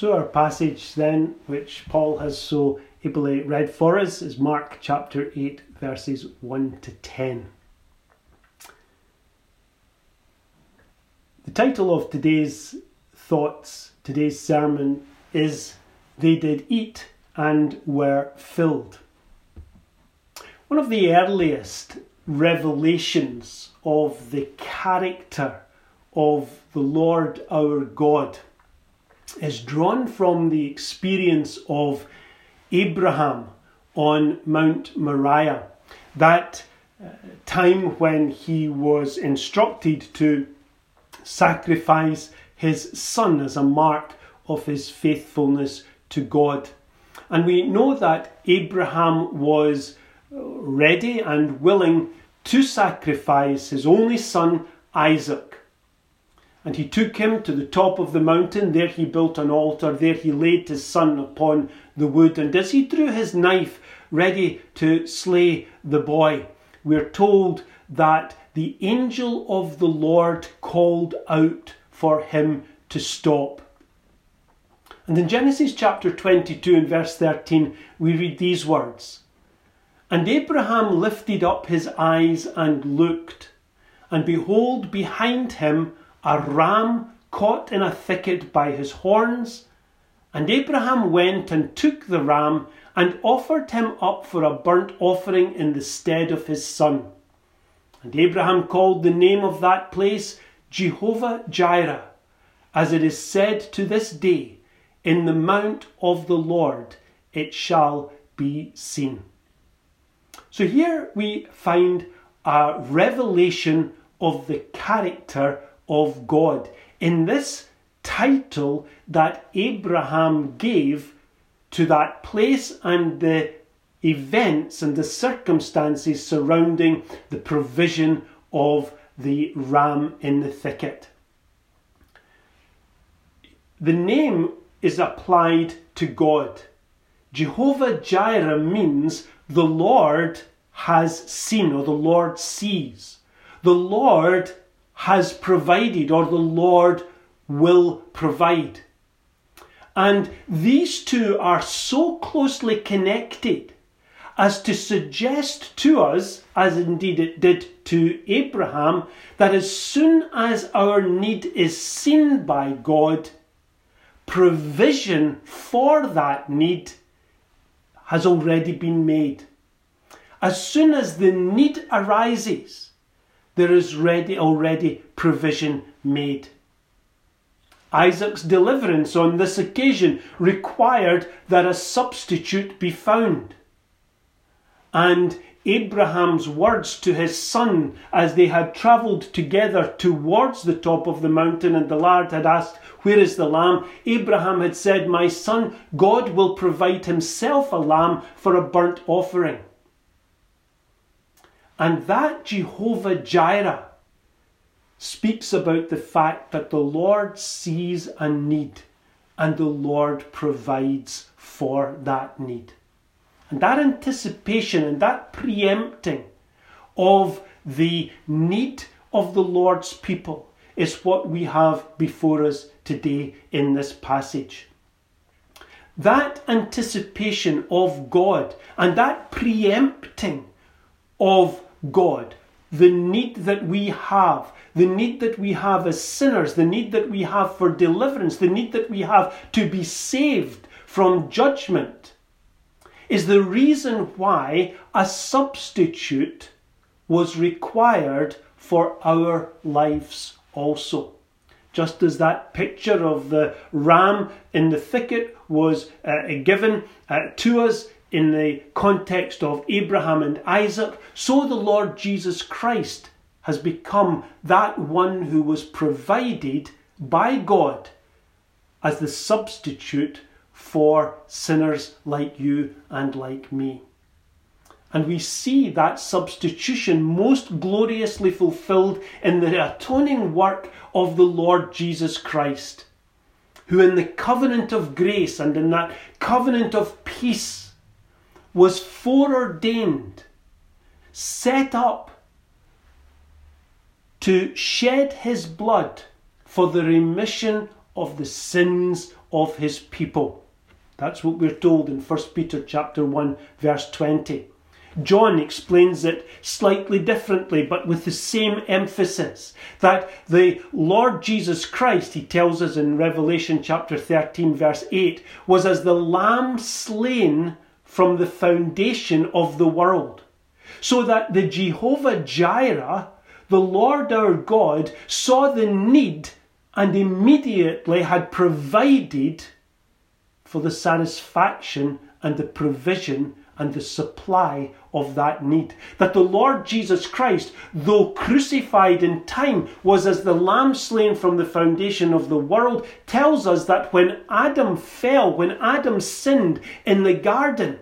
So, our passage then, which Paul has so ably read for us, is Mark chapter 8, verses 1 to 10. The title of today's thoughts, today's sermon, is They Did Eat and Were Filled. One of the earliest revelations of the character of the Lord our God is drawn from the experience of Abraham on Mount Moriah, that uh, time when he was instructed to sacrifice his son as a mark of his faithfulness to God. And we know that Abraham was ready and willing to sacrifice his only son Isaac. And he took him to the top of the mountain. There he built an altar. There he laid his son upon the wood. And as he drew his knife ready to slay the boy, we're told that the angel of the Lord called out for him to stop. And in Genesis chapter 22 and verse 13, we read these words And Abraham lifted up his eyes and looked, and behold, behind him a ram caught in a thicket by his horns. And Abraham went and took the ram and offered him up for a burnt offering in the stead of his son. And Abraham called the name of that place Jehovah Jireh, as it is said to this day, In the mount of the Lord it shall be seen. So here we find a revelation of the character of God in this title that Abraham gave to that place and the events and the circumstances surrounding the provision of the ram in the thicket. The name is applied to God. Jehovah Jireh means the Lord has seen or the Lord sees. The Lord has provided or the Lord will provide. And these two are so closely connected as to suggest to us, as indeed it did to Abraham, that as soon as our need is seen by God, provision for that need has already been made. As soon as the need arises, there is ready already provision made. Isaac's deliverance on this occasion required that a substitute be found. And Abraham's words to his son as they had travelled together towards the top of the mountain, and the lad had asked, Where is the lamb? Abraham had said, My son, God will provide himself a lamb for a burnt offering. And that Jehovah Jireh speaks about the fact that the Lord sees a need and the Lord provides for that need. And that anticipation and that preempting of the need of the Lord's people is what we have before us today in this passage. That anticipation of God and that preempting of God the need that we have, the need that we have as sinners, the need that we have for deliverance, the need that we have to be saved from judgment, is the reason why a substitute was required for our lives also. Just as that picture of the ram in the thicket was uh, given uh, to us in the context of Abraham and Isaac, so the Lord Jesus Christ has become that one who was provided by God as the substitute for sinners like you and like me. And we see that substitution most gloriously fulfilled in the atoning work of the Lord Jesus Christ, who in the covenant of grace and in that covenant of peace was foreordained, set up to shed his blood for the remission of the sins of his people. That's what we're told in 1 Peter chapter 1 verse 20. John explains it slightly differently, but with the same emphasis that the Lord Jesus Christ, he tells us in Revelation chapter 13, verse 8, was as the lamb slain from the foundation of the world. So that the Jehovah Jireh, the Lord our God, saw the need and immediately had provided for the satisfaction and the provision and the supply of that need. That the Lord Jesus Christ, though crucified in time, was as the lamb slain from the foundation of the world, tells us that when Adam fell, when Adam sinned in the garden,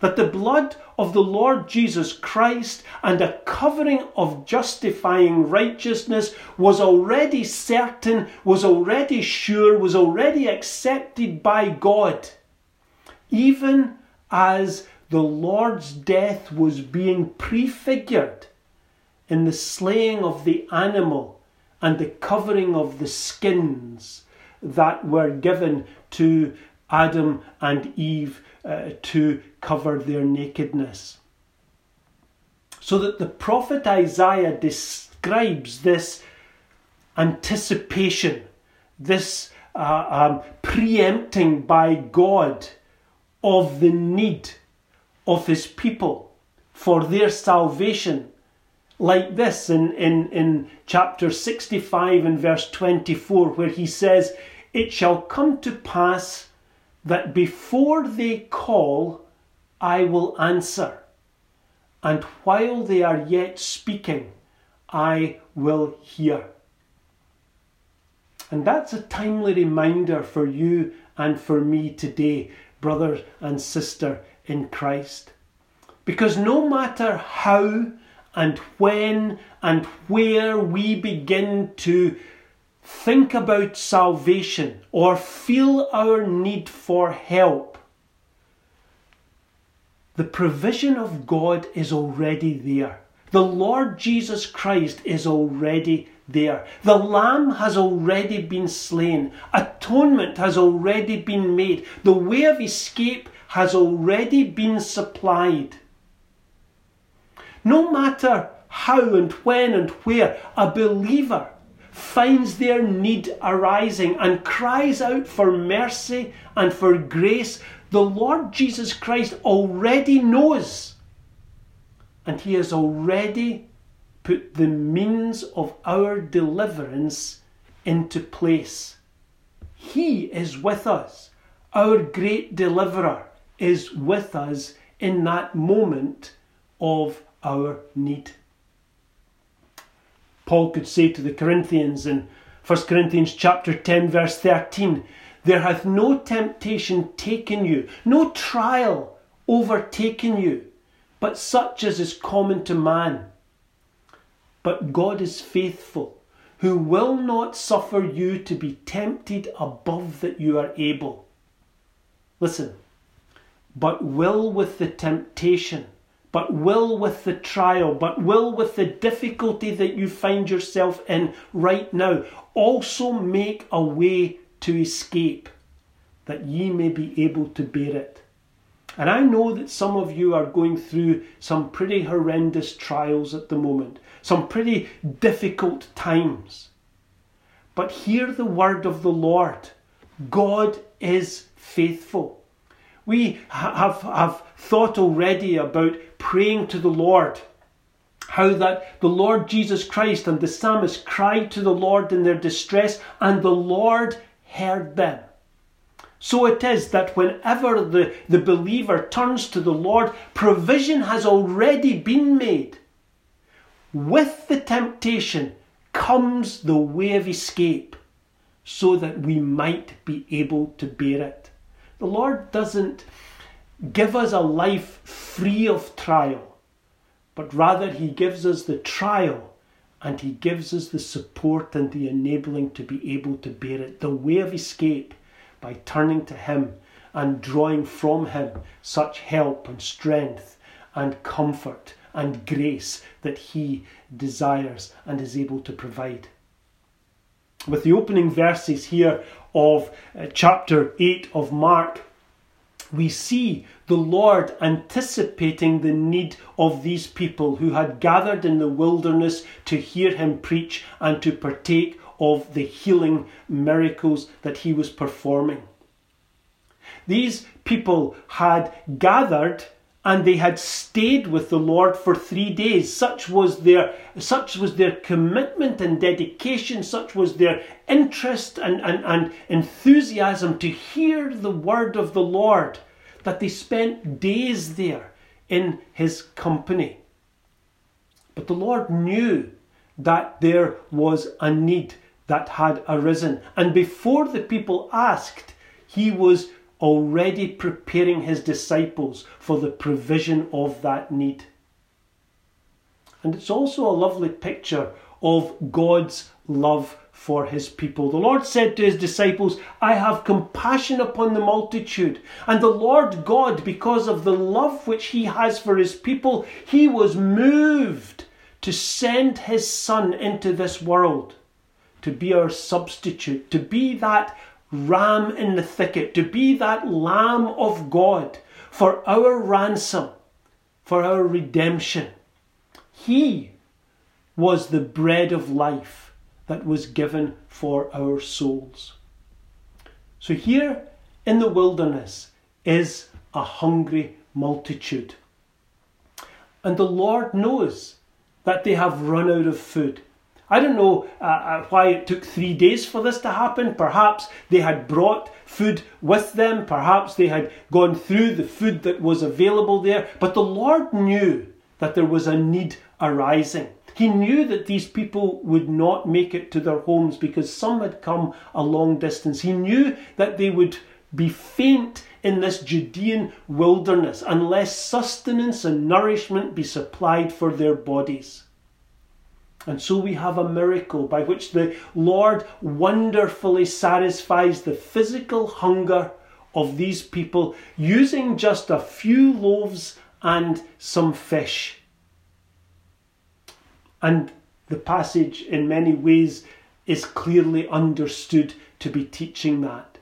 that the blood of the Lord Jesus Christ and a covering of justifying righteousness was already certain, was already sure, was already accepted by God, even as the Lord's death was being prefigured in the slaying of the animal and the covering of the skins that were given to Adam and Eve uh, to cover their nakedness. So that the prophet Isaiah describes this anticipation, this uh, um, preempting by God of the need of his people for their salvation. Like this in, in, in chapter 65 and verse 24, where he says, It shall come to pass that before they call, I will answer, and while they are yet speaking, I will hear. And that's a timely reminder for you and for me today, brother and sister in Christ. Because no matter how and when and where we begin to think about salvation or feel our need for help, the provision of God is already there. The Lord Jesus Christ is already there. The Lamb has already been slain. Atonement has already been made. The way of escape has already been supplied. No matter how and when and where a believer finds their need arising and cries out for mercy and for grace, the Lord Jesus Christ already knows. And He has already put the means of our deliverance into place. He is with us, our great deliverer is with us in that moment of our need. Paul could say to the Corinthians in 1 Corinthians chapter 10 verse 13, there hath no temptation taken you, no trial overtaken you, but such as is common to man. But God is faithful, who will not suffer you to be tempted above that you are able. Listen, but will with the temptation, but will with the trial, but will with the difficulty that you find yourself in right now, also make a way to escape, that ye may be able to bear it. And I know that some of you are going through some pretty horrendous trials at the moment, some pretty difficult times. But hear the word of the Lord God is faithful. We have, have thought already about praying to the Lord. How that the Lord Jesus Christ and the psalmist cried to the Lord in their distress, and the Lord heard them. So it is that whenever the, the believer turns to the Lord, provision has already been made. With the temptation comes the way of escape, so that we might be able to bear it. The Lord doesn't give us a life free of trial, but rather He gives us the trial and He gives us the support and the enabling to be able to bear it. The way of escape by turning to Him and drawing from Him such help and strength and comfort and grace that He desires and is able to provide. with the opening verses here of uh, chapter 8 of Mark, we see the Lord anticipating the need of these people who had gathered in the wilderness to hear him preach and to partake of the healing miracles that he was performing. These people had gathered and they had stayed with the Lord for three days. Such was their such was their commitment and dedication, such was their interest and, and, and enthusiasm to hear the word of the Lord, that they spent days there in his company. But the Lord knew that there was a need that had arisen. And before the people asked, he was already preparing his disciples for the provision of that need. And it's also a lovely picture of God's love for his people. The Lord said to his disciples, I have compassion upon the multitude. And the Lord God, because of the love which he has for his people, he was moved to send his Son into this world to be our substitute, to be that ram in the thicket, to be that Lamb of God for our ransom, for our redemption. He was the bread of life that was given for our souls. So here in the wilderness is a hungry multitude. And the Lord knows that they have run out of food. I don't know uh, uh, why it took three days for this to happen. Perhaps they had brought food with them. Perhaps they had gone through the food that was available there. But the Lord knew that there was a need arising. He knew that these people would not make it to their homes because some had come a long distance. He knew that they would be faint in this Judean wilderness unless sustenance and nourishment be supplied for their bodies. And so we have a miracle by which the Lord wonderfully satisfies the physical hunger of these people using just a few loaves and some fish. And the passage, in many ways, is clearly understood to be teaching that.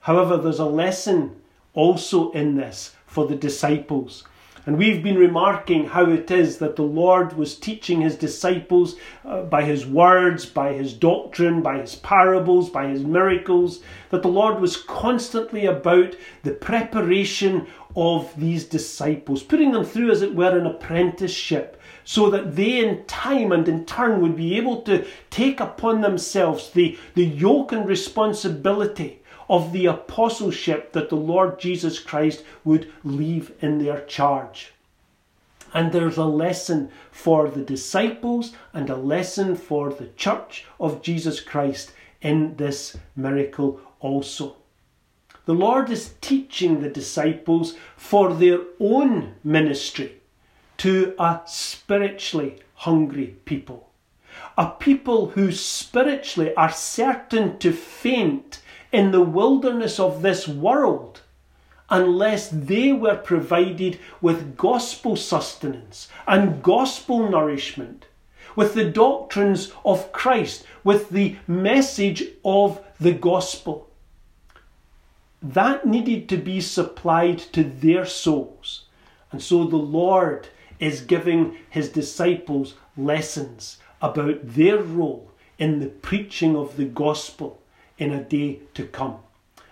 However, there's a lesson also in this for the disciples. And we've been remarking how it is that the Lord was teaching his disciples uh, by his words, by his doctrine, by his parables, by his miracles, that the Lord was constantly about the preparation of these disciples, putting them through, as it were, an apprenticeship, so that they in time and in turn would be able to take upon themselves the, the yoke and responsibility of the apostleship that the Lord Jesus Christ would leave in their charge. And there's a lesson for the disciples and a lesson for the church of Jesus Christ in this miracle also. The Lord is teaching the disciples for their own ministry to a spiritually hungry people. A people who spiritually are certain to faint in the wilderness of this world unless they were provided with gospel sustenance and gospel nourishment, with the doctrines of Christ, with the message of the gospel. That needed to be supplied to their souls. And so the Lord is giving his disciples lessons about their role in the preaching of the gospel in a day to come.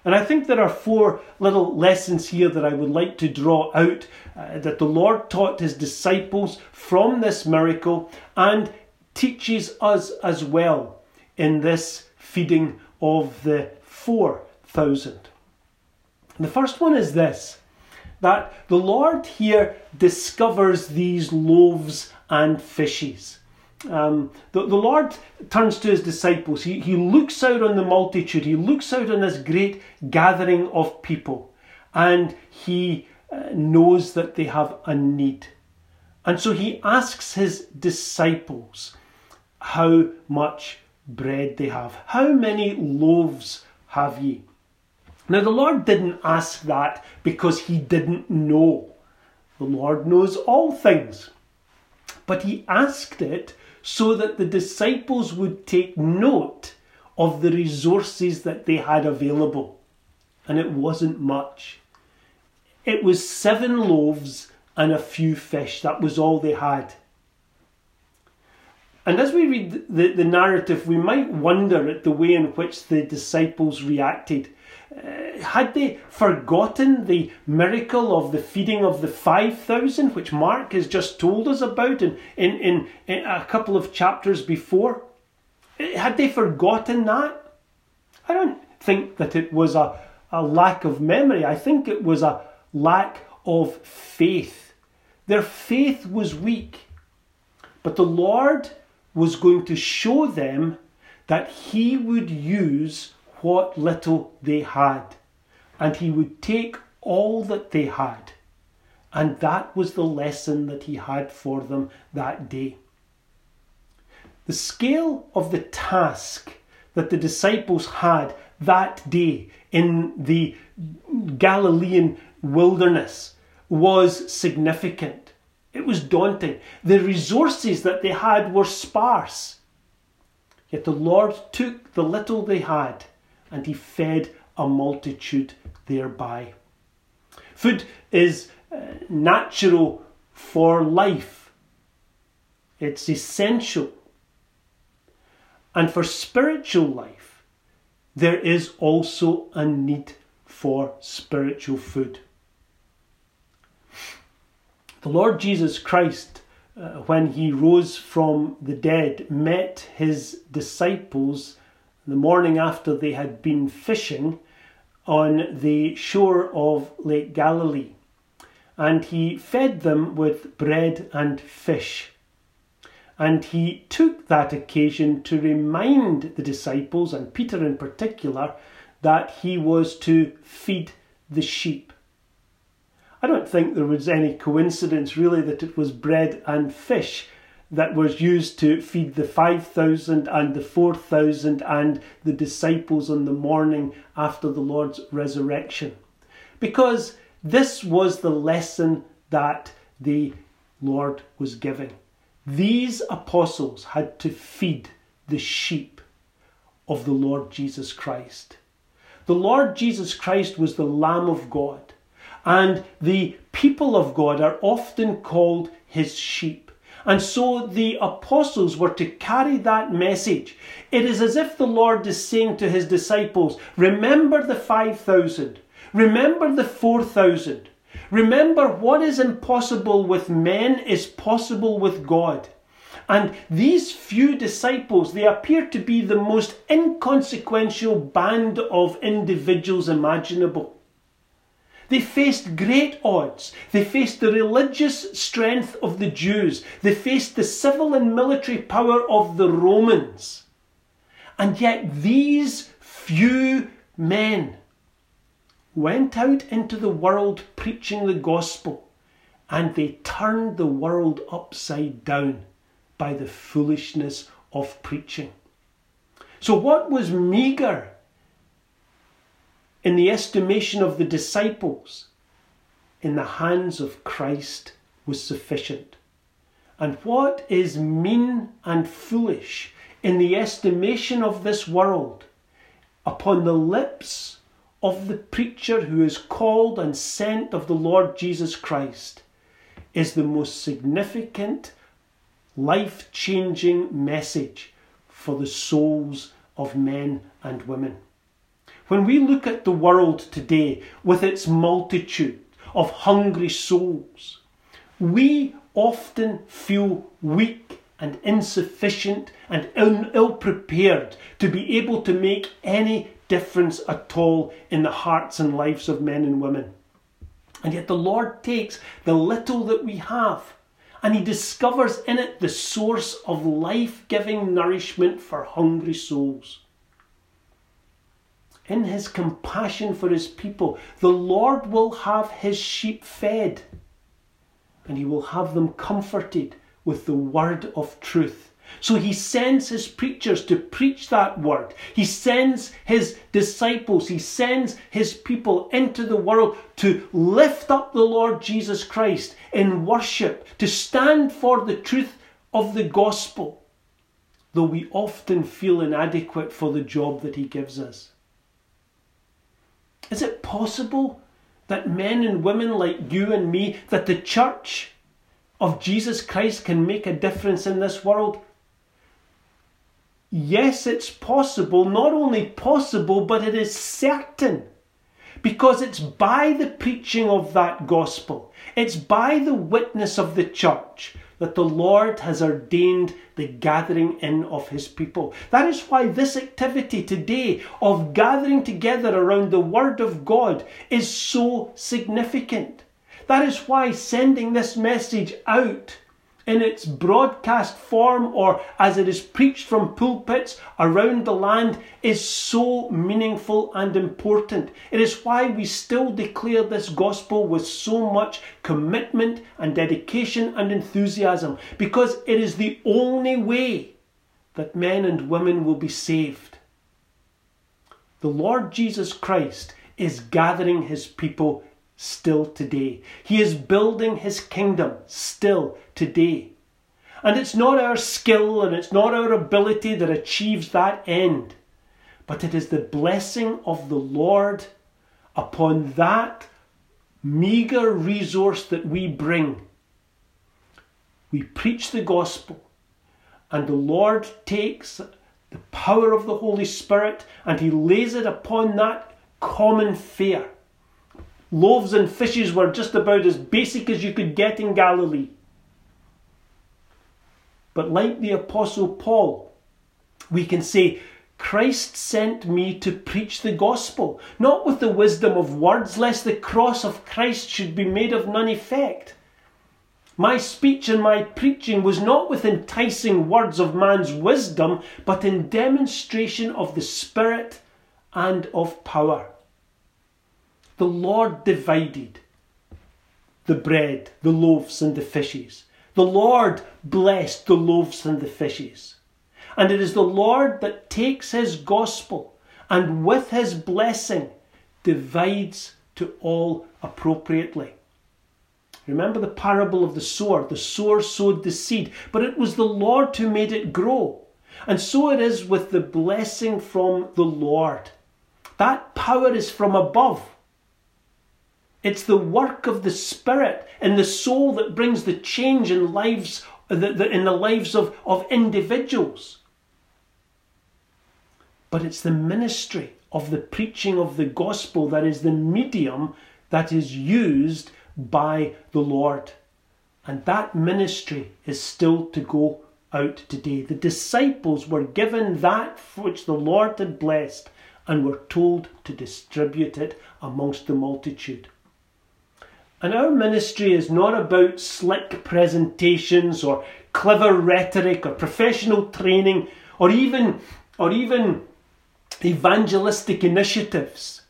And I think there are four little lessons here that I would like to draw out uh, that the Lord taught his disciples from this miracle and teaches us as well in this feeding of the 4,000. The first one is this that the Lord here discovers these loaves and fishes. Um, the, the Lord turns to his disciples. He, he looks out on the multitude. He looks out on this great gathering of people. And he uh, knows that they have a need. And so he asks his disciples how much bread they have. How many loaves have ye? Now, the Lord didn't ask that because he didn't know. The Lord knows all things. But he asked it so that the disciples would take note of the resources that they had available. And it wasn't much. It was seven loaves and a few fish. That was all they had. And as we read the, the narrative, we might wonder at the way in which the disciples reacted. Had they forgotten the miracle of the feeding of the 5,000, which Mark has just told us about in, in, in, in a couple of chapters before? Uh, had they forgotten that? I don't think that it was a, a lack of memory. I think it was a lack of faith. Their faith was weak. But the Lord was going to show them that He would use what little they had, and He would take all that they had. And that was the lesson that He had for them that day. The scale of the task that the disciples had that day in the Galilean wilderness was significant. It was daunting. The resources that they had were sparse. Yet the Lord took the little they had and he fed a multitude thereby. Food is uh, natural for life, it's essential. And for spiritual life, there is also a need for spiritual food. The Lord Jesus Christ, uh, when he rose from the dead, met his disciples the morning after they had been fishing on the shore of Lake Galilee. And he fed them with bread and fish. And he took that occasion to remind the disciples, and Peter in particular, that he was to feed the sheep. I don't think there was any coincidence really that it was bread and fish that was used to feed the 5,000 and the 4,000 and the disciples on the morning after the Lord's resurrection. Because this was the lesson that the Lord was giving. These apostles had to feed the sheep of the Lord Jesus Christ. The Lord Jesus Christ was the Lamb of God. And the people of God are often called his sheep. And so the apostles were to carry that message. It is as if the Lord is saying to his disciples, Remember the 5,000, remember the 4,000. Remember what is impossible with men is possible with God. And these few disciples, they appear to be the most inconsequential band of individuals imaginable. They faced great odds. They faced the religious strength of the Jews. They faced the civil and military power of the Romans. And yet these few men went out into the world preaching the gospel and they turned the world upside down by the foolishness of preaching. So, what was meagre in the estimation of the disciples, in the hands of Christ was sufficient. And what is mean and foolish in the estimation of this world, upon the lips of the preacher who is called and sent of the Lord Jesus Christ, is the most significant, life changing message for the souls of men and women. When we look at the world today with its multitude of hungry souls, we often feel weak and insufficient and ill prepared to be able to make any difference at all in the hearts and lives of men and women. And yet the Lord takes the little that we have and He discovers in it the source of life giving nourishment for hungry souls in his compassion for his people, the Lord will have his sheep fed and he will have them comforted with the word of truth. So he sends his preachers to preach that word. He sends his disciples, he sends his people into the world to lift up the Lord Jesus Christ in worship, to stand for the truth of the gospel, though we often feel inadequate for the job that He gives us? Is it possible that men and women like you and me, that the church of Jesus Christ can make a difference in this world? Yes, it's possible. Not only possible, but it is certain. Because it's by the preaching of that gospel, it's by the witness of the church that the Lord has ordained the gathering in of his people. That is why this activity today of gathering together around the Word of God is so significant. That is why sending this message out in its broadcast form or as it is preached from pulpits around the land is so meaningful and important. It is why we still declare this gospel with so much commitment and dedication and enthusiasm because it is the only way that men and women will be saved. The Lord Jesus Christ is gathering his people still today. He is building his kingdom still today. And it's not our skill and it's not our ability that achieves that end, but it is the blessing of the Lord upon that meagre resource that we bring. We preach the gospel, and the Lord takes the power of the Holy Spirit and He lays it upon that common fare Loaves and fishes were just about as basic as you could get in Galilee. But like the Apostle Paul, we can say, Christ sent me to preach the gospel, not with the wisdom of words, lest the cross of Christ should be made of none effect. My speech and my preaching was not with enticing words of man's wisdom, but in demonstration of the Spirit and of power the Lord divided the bread, the loaves, and the fishes. The Lord blessed the loaves and the fishes. And it is the Lord that takes his gospel and with his blessing divides to all appropriately. Remember the parable of the sower. The sower sowed the seed, but it was the Lord who made it grow. And so it is with the blessing from the Lord. That power is from above. It's the work of the Spirit in the soul that brings the change in lives in the lives of, of individuals. But it's the ministry of the preaching of the gospel that is the medium that is used by the Lord. And that ministry is still to go out today. The disciples were given that which the Lord had blessed and were told to distribute it amongst the multitude. And our ministry is not about slick presentations or clever rhetoric or professional training or even, or even evangelistic initiatives.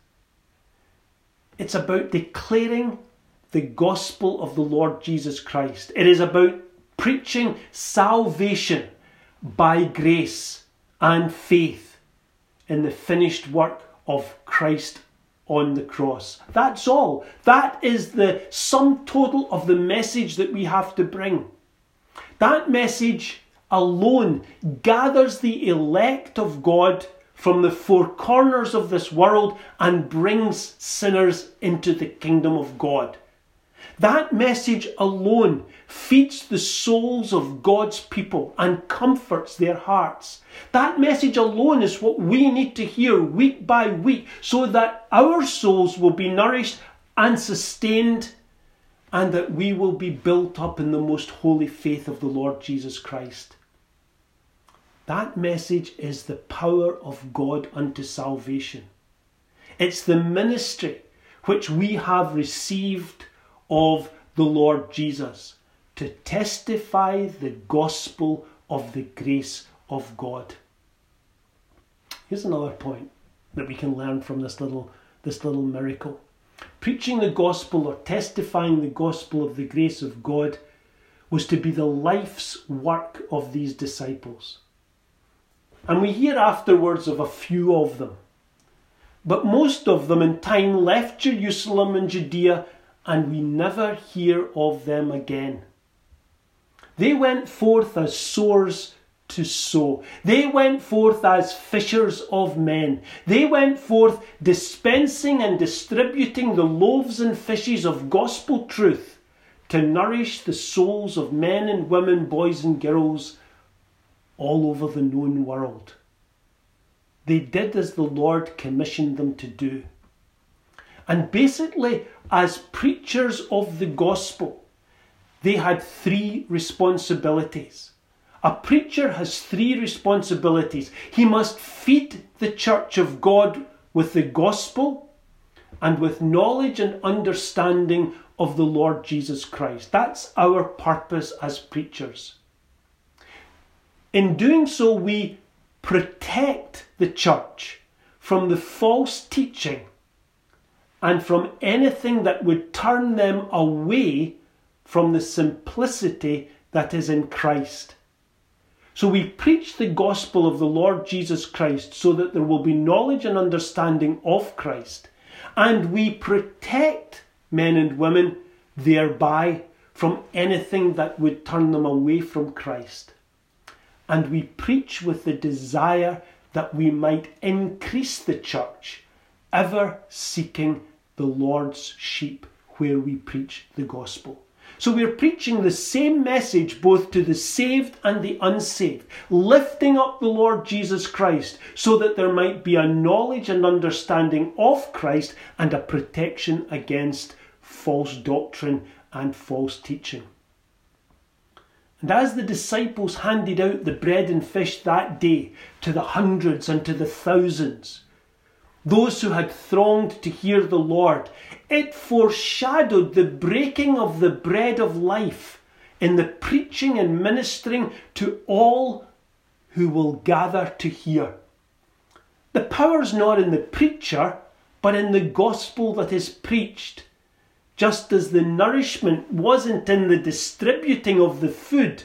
It's about declaring the gospel of the Lord Jesus Christ. It is about preaching salvation by grace and faith in the finished work of Christ on the cross. That's all. That is the sum total of the message that we have to bring. That message alone gathers the elect of God from the four corners of this world and brings sinners into the kingdom of God. That message alone feeds the souls of God's people and comforts their hearts. That message alone is what we need to hear week by week so that our souls will be nourished and sustained and that we will be built up in the most holy faith of the Lord Jesus Christ. That message is the power of God unto salvation. It's the ministry which we have received of the Lord Jesus to testify the gospel of the grace of God. Here's another point that we can learn from this little, this little miracle. Preaching the gospel or testifying the gospel of the grace of God was to be the life's work of these disciples. And we hear afterwards of a few of them. But most of them in time left Jerusalem and Judea and we never hear of them again. They went forth as sowers to sow. They went forth as fishers of men. They went forth dispensing and distributing the loaves and fishes of gospel truth to nourish the souls of men and women, boys and girls all over the known world. They did as the Lord commissioned them to do. And basically, as preachers of the gospel, they had three responsibilities. A preacher has three responsibilities. He must feed the church of God with the gospel and with knowledge and understanding of the Lord Jesus Christ. That's our purpose as preachers. In doing so, we protect the church from the false teaching and from anything that would turn them away from the simplicity that is in Christ. So we preach the gospel of the Lord Jesus Christ so that there will be knowledge and understanding of Christ, and we protect men and women thereby from anything that would turn them away from Christ. And we preach with the desire that we might increase the church, ever seeking the Lord's sheep where we preach the gospel. So we're preaching the same message both to the saved and the unsaved, lifting up the Lord Jesus Christ so that there might be a knowledge and understanding of Christ and a protection against false doctrine and false teaching. And as the disciples handed out the bread and fish that day to the hundreds and to the thousands, those who had thronged to hear the Lord, it foreshadowed the breaking of the bread of life in the preaching and ministering to all who will gather to hear. The power's not in the preacher, but in the gospel that is preached. Just as the nourishment wasn't in the distributing of the food,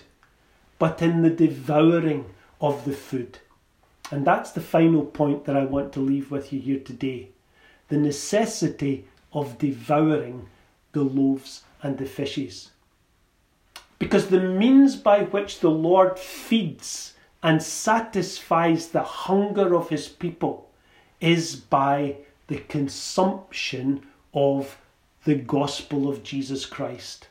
but in the devouring of the food. And that's the final point that I want to leave with you here today the necessity of devouring the loaves and the fishes. Because the means by which the Lord feeds and satisfies the hunger of his people is by the consumption of the gospel of Jesus Christ.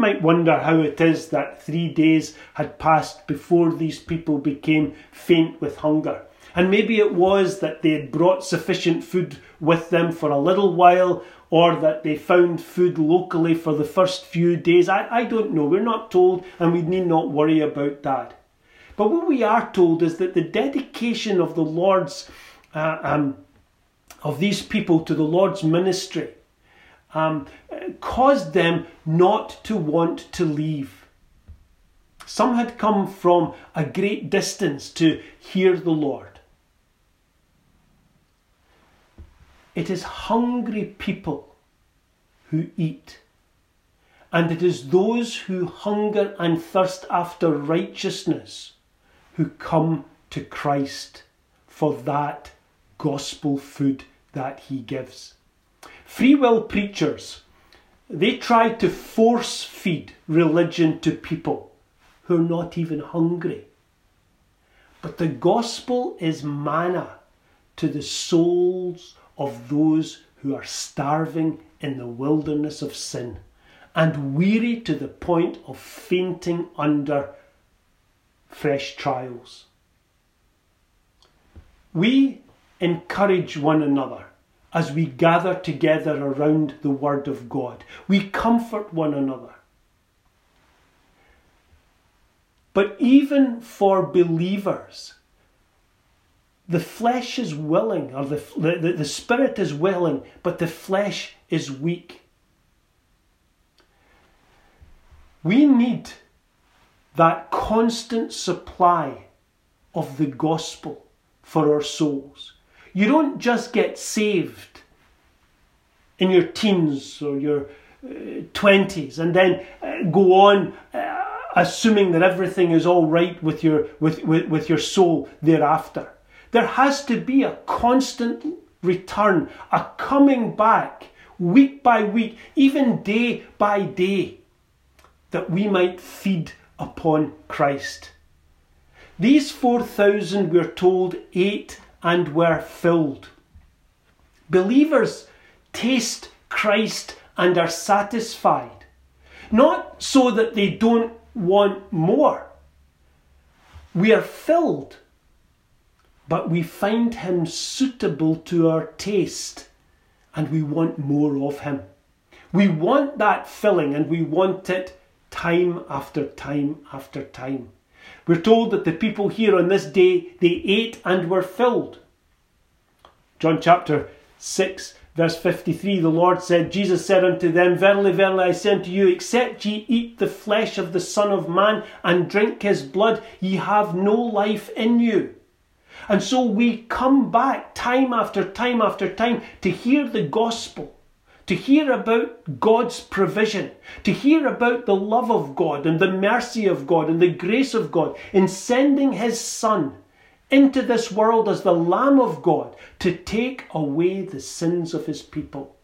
Might wonder how it is that three days had passed before these people became faint with hunger. And maybe it was that they had brought sufficient food with them for a little while, or that they found food locally for the first few days. I, I don't know. We're not told, and we need not worry about that. But what we are told is that the dedication of the Lord's, uh, um, of these people to the Lord's ministry, um, caused them not to want to leave. Some had come from a great distance to hear the Lord. It is hungry people who eat. And it is those who hunger and thirst after righteousness who come to Christ for that gospel food that he gives. Free will preachers, they try to force feed religion to people who are not even hungry. But the gospel is manna to the souls of those who are starving in the wilderness of sin and weary to the point of fainting under fresh trials. We encourage one another as we gather together around the Word of God. We comfort one another. But even for believers, the flesh is willing, or the, the, the spirit is willing, but the flesh is weak. We need that constant supply of the gospel for our souls. You don't just get saved in your teens or your uh, 20s and then uh, go on uh, assuming that everything is all right with your, with, with, with your soul thereafter. There has to be a constant return, a coming back, week by week, even day by day, that we might feed upon Christ These 4,000, we're told, ate and were filled. Believers taste Christ and are satisfied, not so that they don't want more. We are filled, but we find Him suitable to our taste and we want more of Him. We want that filling and we want it time after time after time. We're told that the people here on this day, they ate and were filled. John chapter 6, verse 53, the Lord said, Jesus said unto them, Verily, verily, I say unto you, except ye eat the flesh of the Son of Man and drink his blood, ye have no life in you. And so we come back time after time after time to hear the gospel to hear about God's provision, to hear about the love of God and the mercy of God and the grace of God in sending His Son into this world as the Lamb of God to take away the sins of His people.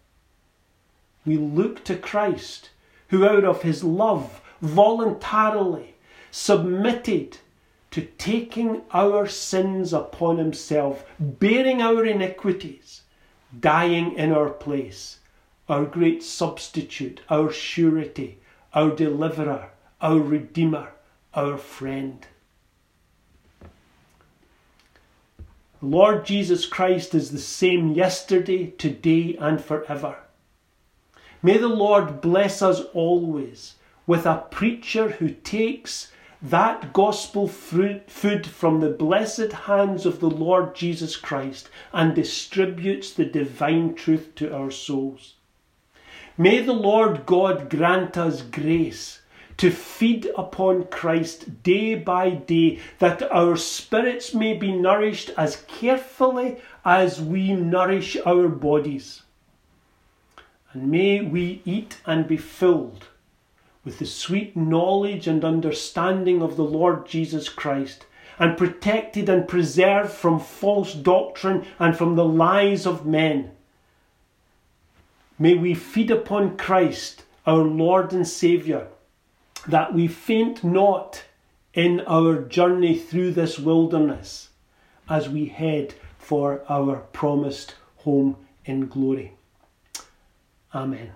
We look to Christ, who out of His love voluntarily submitted to taking our sins upon Himself, bearing our iniquities, dying in our place our great substitute, our surety, our deliverer, our redeemer, our friend. Lord Jesus Christ is the same yesterday, today, and forever. May the Lord bless us always with a preacher who takes that gospel food from the blessed hands of the Lord Jesus Christ and distributes the divine truth to our souls. May the Lord God grant us grace to feed upon Christ day by day, that our spirits may be nourished as carefully as we nourish our bodies. And may we eat and be filled with the sweet knowledge and understanding of the Lord Jesus Christ, and protected and preserved from false doctrine and from the lies of men May we feed upon Christ, our Lord and Saviour, that we faint not in our journey through this wilderness as we head for our promised home in glory. Amen.